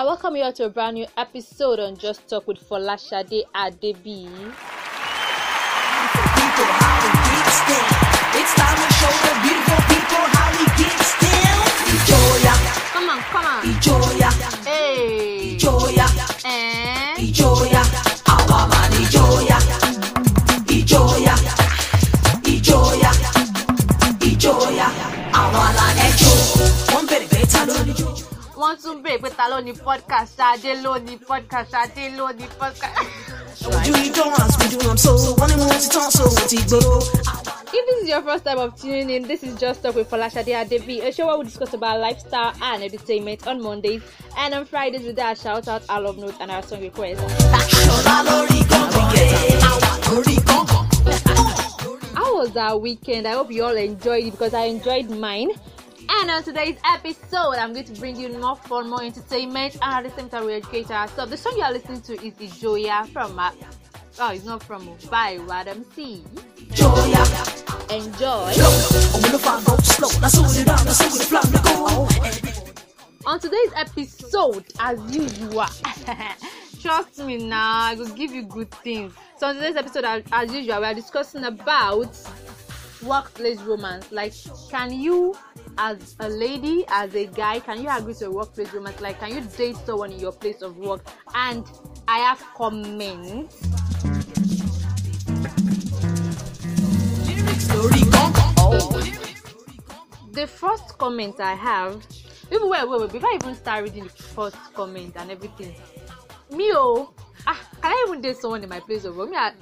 I welcome you all to a brand new episode on Just Talk with Folashade Adebi. people how we get down. It's time to show the beautiful people how we get down. Ìjọya, Come on, come on. ìjọya, Hey. ìjọya, Eh? ìjọya. Àwa máa ní ìjọya. Ìjọya, ìjọya, ìjọya. Àwa là ní wọ́n tún béèrè pé ta ló ní podcast ṣáadé ló ní podcast ṣáadé ló ní podcast. Ojú ijó as we so. Wọ́n ní mo ti tán so mo ti gbòòrò. If this is your first time of tuning in, this is Just Talk with Folashade Adebi, a show where we discuss about lifestyle and entertainment on Mondays, and on Fridays we do our shout out, our love notes, and our song requests. Ṣọlá lórí gángan yẹn. Àwa lórí gángan. How was our weekend? I hope you all enjoyed it because I enjoyed mine. And on today's episode, I'm going to bring you more fun, more entertainment, and at the same time, we educate ourselves. The song you are listening to is Joya from, uh, oh, it's not from, by Wadam C. Ìjọya. Enjoy. Òun ló fa go slow. Lásìkò down, lásìkò the flam lè go. On today's episode, as usual, trust me now, I will give you good things. So on today's episode, as usual, we are discussing about workplace romance. Like, can you, as a lady, as a guy, can you agree to a workplace romance? Like, can you date someone in your place of work? And I have comments. The first comment I have, wait, wait, wait, before I even start reading the first comment and everything, me oh, ah, can I even date someone in my place of work? Me, I,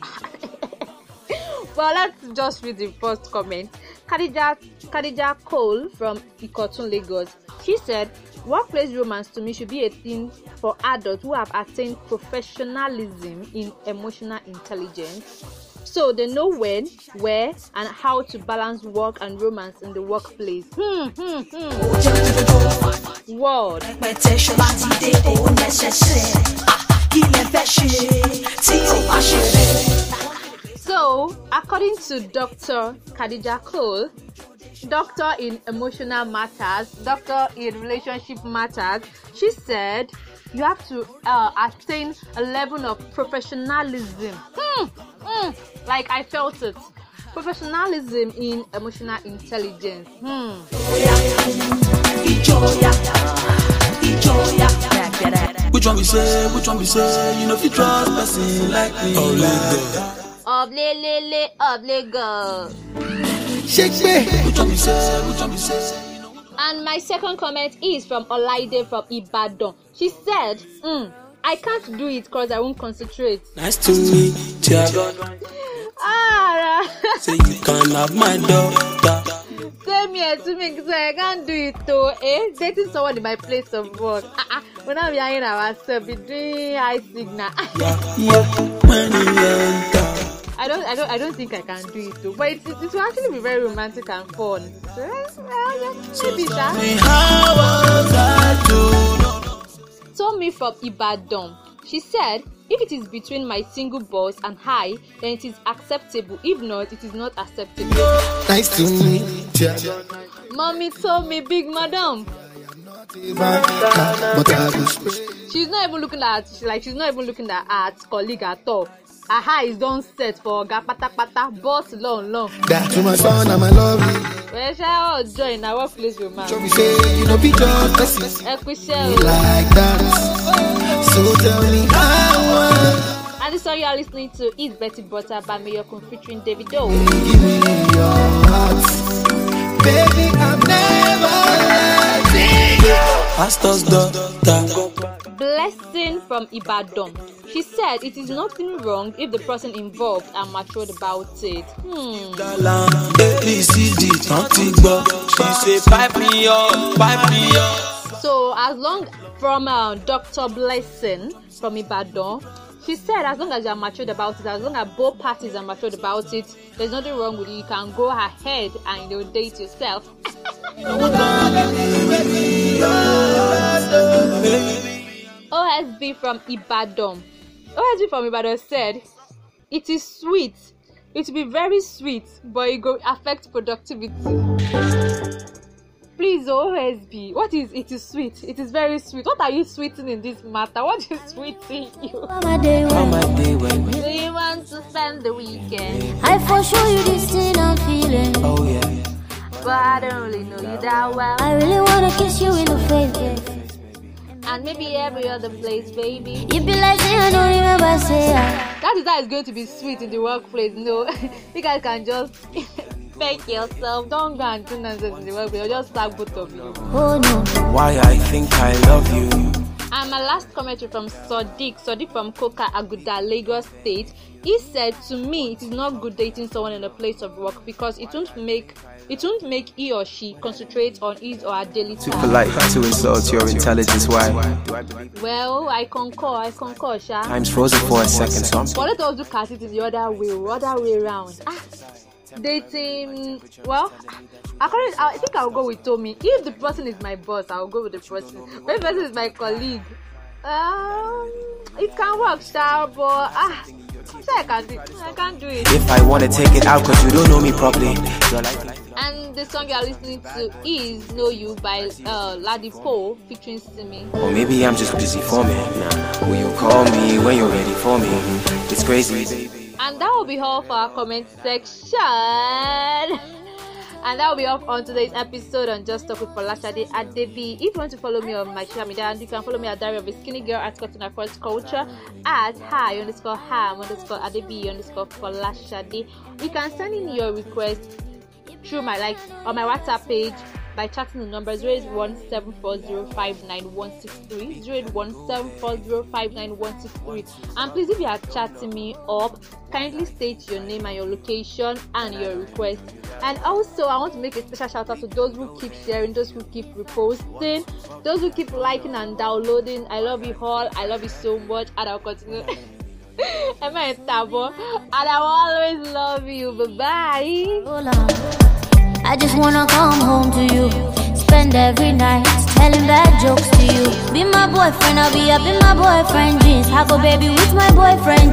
well, let's just read the first comment. Khadija, Khadija Cole from Ikotun, Lagos. She said, Workplace romance to me should be a thing for adults who have attained professionalism in emotional intelligence. So they know when, where, and how to balance work and romance in the workplace. Hmm, hmm, hmm. Word. To Dr. Khadija Cole, doctor in emotional matters, doctor in relationship matters, she said you have to uh, attain a level of professionalism. Hmm, hmm, like I felt it. Professionalism in emotional intelligence. Hmm. Ìjọya, ìjọya. Which one we say, which one we say, you know if you trust person like me. Oh, Oblelele, you know. And my second comment is from Olaide from Ibadan. She said, mm, I can't do it because I won't concentrate. Nice to meet ya. Ah, Say you can have my daughter. same here to me because I can't do it though. Eh? Dating someone in my place of work. Ah, ah. We're not behind ourselves, be doing high signal. Yeah, yeah, when you. I don't, I don't, I don't think I can do it though. But it, it, it will actually be very romantic and fun. So, eh, well, yeah, maybe that. Me, how was I to know? told me from Ibadan. She said, if it is between my single boss and I, then it is acceptable. If not, it is not acceptable. Nice to meet ya. Mommy told me, big madam. But I will spray. She's not even looking at like she's not even looking at at colleague at all. Her eyes don't set for oga pátápátá boss long long. That to my son and my lovely. Well, ṣá ọ̀ join na workplace romance. Show me say you know be just person Ẹ kú iṣẹ́ o. like that. So tell me how And the song you are listening to is Betty Butter by Mayokun featuring Davido. give me your heart. Baby, I'm never letting you. Pastor's daughter. Blessing from Ibadan. She said it is nothing wrong if the person involved are matured about it. Hmm. So as long from uh, Dr. Blessing from Ibadan, she said as long as you are matured about it, as long as both parties are matured about it, there's nothing wrong with it. You can go ahead and you know, date yourself. OSB from Ibadan. OSB from Ibadan said, It is sweet. It will be very sweet, but it go affect productivity. Please, oh, OSB, what is it is sweet? It is very sweet. What are you sweetening in this matter? What is sweeting you? my day my day when, Do you want to spend the weekend? I for sure you this thing I'm feeling. oh yeah. But I don't really know you that well. I really wanna kiss you in the face. Babe. And maybe every other place, baby. You be like, say I don't remember, say I. That is how it's going to be sweet in the workplace. No, you guys can just fake yourself. Don't go and do nonsense in the workplace. I'll just slap both of you. Oh no. Why I think I love you. And my last commentary from Sadiq, Sadiq from Koka Aguda, Lagos State. He said to me, it is not good dating someone in a place of work because it won't make it won't make he or she concentrate on his or her daily Too polite to insult your intelligence. Why? Well, I concur, I concur, Sha. Time's frozen for a second, so I'm But let us look at it in the other way, other way around. Ah, dating, well, according, I think I'll go with Tommy. If the person is my boss, I'll go with the person. But if the person is my colleague, um, it can work, sha, but ah, I'm I can do it. I can't do it. If I wanna take it out, cause you don't know me properly. And the song you are listening to is "Know You" by uh, Ladipoe featuring Simi. or maybe I'm just busy for me. Nah, will you call me when you're ready for me? It's crazy, baby. And that will be all for our comment section. And that will be all on today's episode on Just Talk with Folashade Adebi. If you want to follow me on my social media, you can follow me at Diary of a Skinny Girl at Cotton Across Culture at hi underscore ham underscore At Adebi underscore Folashade. You can send in your request through my like on my WhatsApp page by chatting the number 08174059163 08174059163 and please if you are chatting me up kindly state your name and your location and your request. And also I want to make a special shout out to those who keep sharing those who keep reposting those who keep liking and downloading. I love you all. I love you so much. And I'll continue. Am I a tabo? And I will always love you. Bye bye. I just wanna come home to you. Spend every night telling bad jokes to you. Be my boyfriend, I'll be up in my boyfriend jeans. I go baby with my boyfriend jeans.